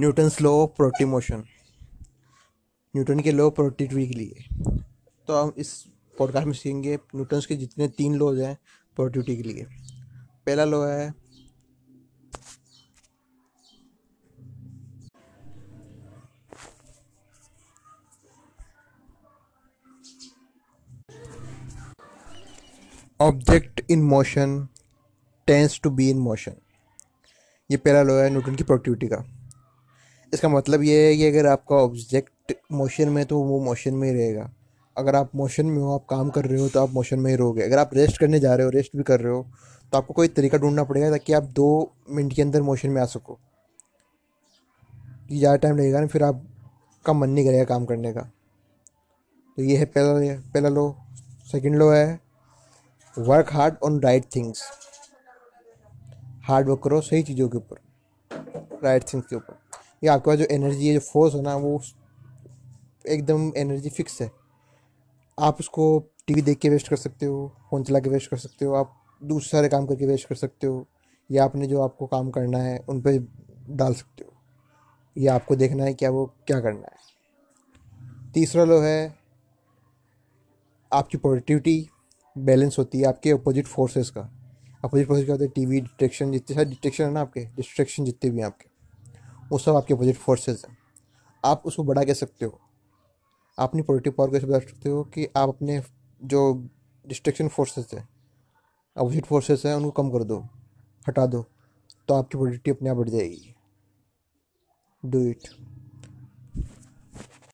Newton's law of प्रोटी motion. Newton के law प्रोटिविटी के लिए। तो हम इस पॉडकास्ट में सीखेंगे न्यूटन्स के जितने तीन लॉज हैं प्रोटिविटी के लिए। पहला लॉ है object in motion tends to be in motion ये पहला लॉ है न्यूटन की प्रोडक्टिविटी का। इसका मतलब ये है कि अगर आपका ऑब्जेक्ट मोशन में तो वो मोशन में ही रहेगा। अगर आप मोशन में हो, आप काम कर रहे हो तो आप मोशन में ही रहोगे। अगर आप रेस्ट करने जा रहे हो रेस्ट भी कर रहे हो तो आपको कोई तरीका ढूंढना पड़ेगा ताकि आप दो मिनट के अंदर मोशन में आ सको। कि ज़्यादा टाइम लगेगा ना फिर आपका मन नहीं करेगा काम करने का। तो ये है पहला पहला लो सेकंड लो है work hard on right things hard work करो सही चीज़ों के ऊपर राइट थिंग्स के ऊपर। ये आपके पास जो एनर्जी है, जो फोर्स है ना, वो एकदम एनर्जी फिक्स है। आप उसको टीवी देख के वेस्ट कर सकते हो, फ़ोन चला के वेस्ट कर सकते हो, आप दूसरे सारे काम करके वेस्ट कर सकते हो, या आपने जो आपको काम करना है, उन पर डाल सकते हो। या आपको देखना है क्या वो क्या करना है। तीसरा लो है, आपकी प्रोडक्टिविटी बैलेंस होती है आपके अपोजिट फोर्सेस का। अपोजिट फोर्सेस क्या होते हैं? टीवी डिस्ट्रेक्शन जितने सारे डिस्ट्रेक्शन है ना आपके डिस्ट्रेक्शन जितने भी हैं आपके। वो सब आपके अपोजिट फोर्सेज हैं। आप उसको बढ़ा कह सकते हो। आप अपनी पॉजिटिव पावर कैसे बढ़ा सकते हो कि आप अपने जो डिस्ट्रक्शन फोर्सेज हैं अपोजिट फोर्सेज हैं, उनको कम कर दो, हटा दो तो आपकी पॉजिटिव अपने आप बढ़ जाएगी। Do it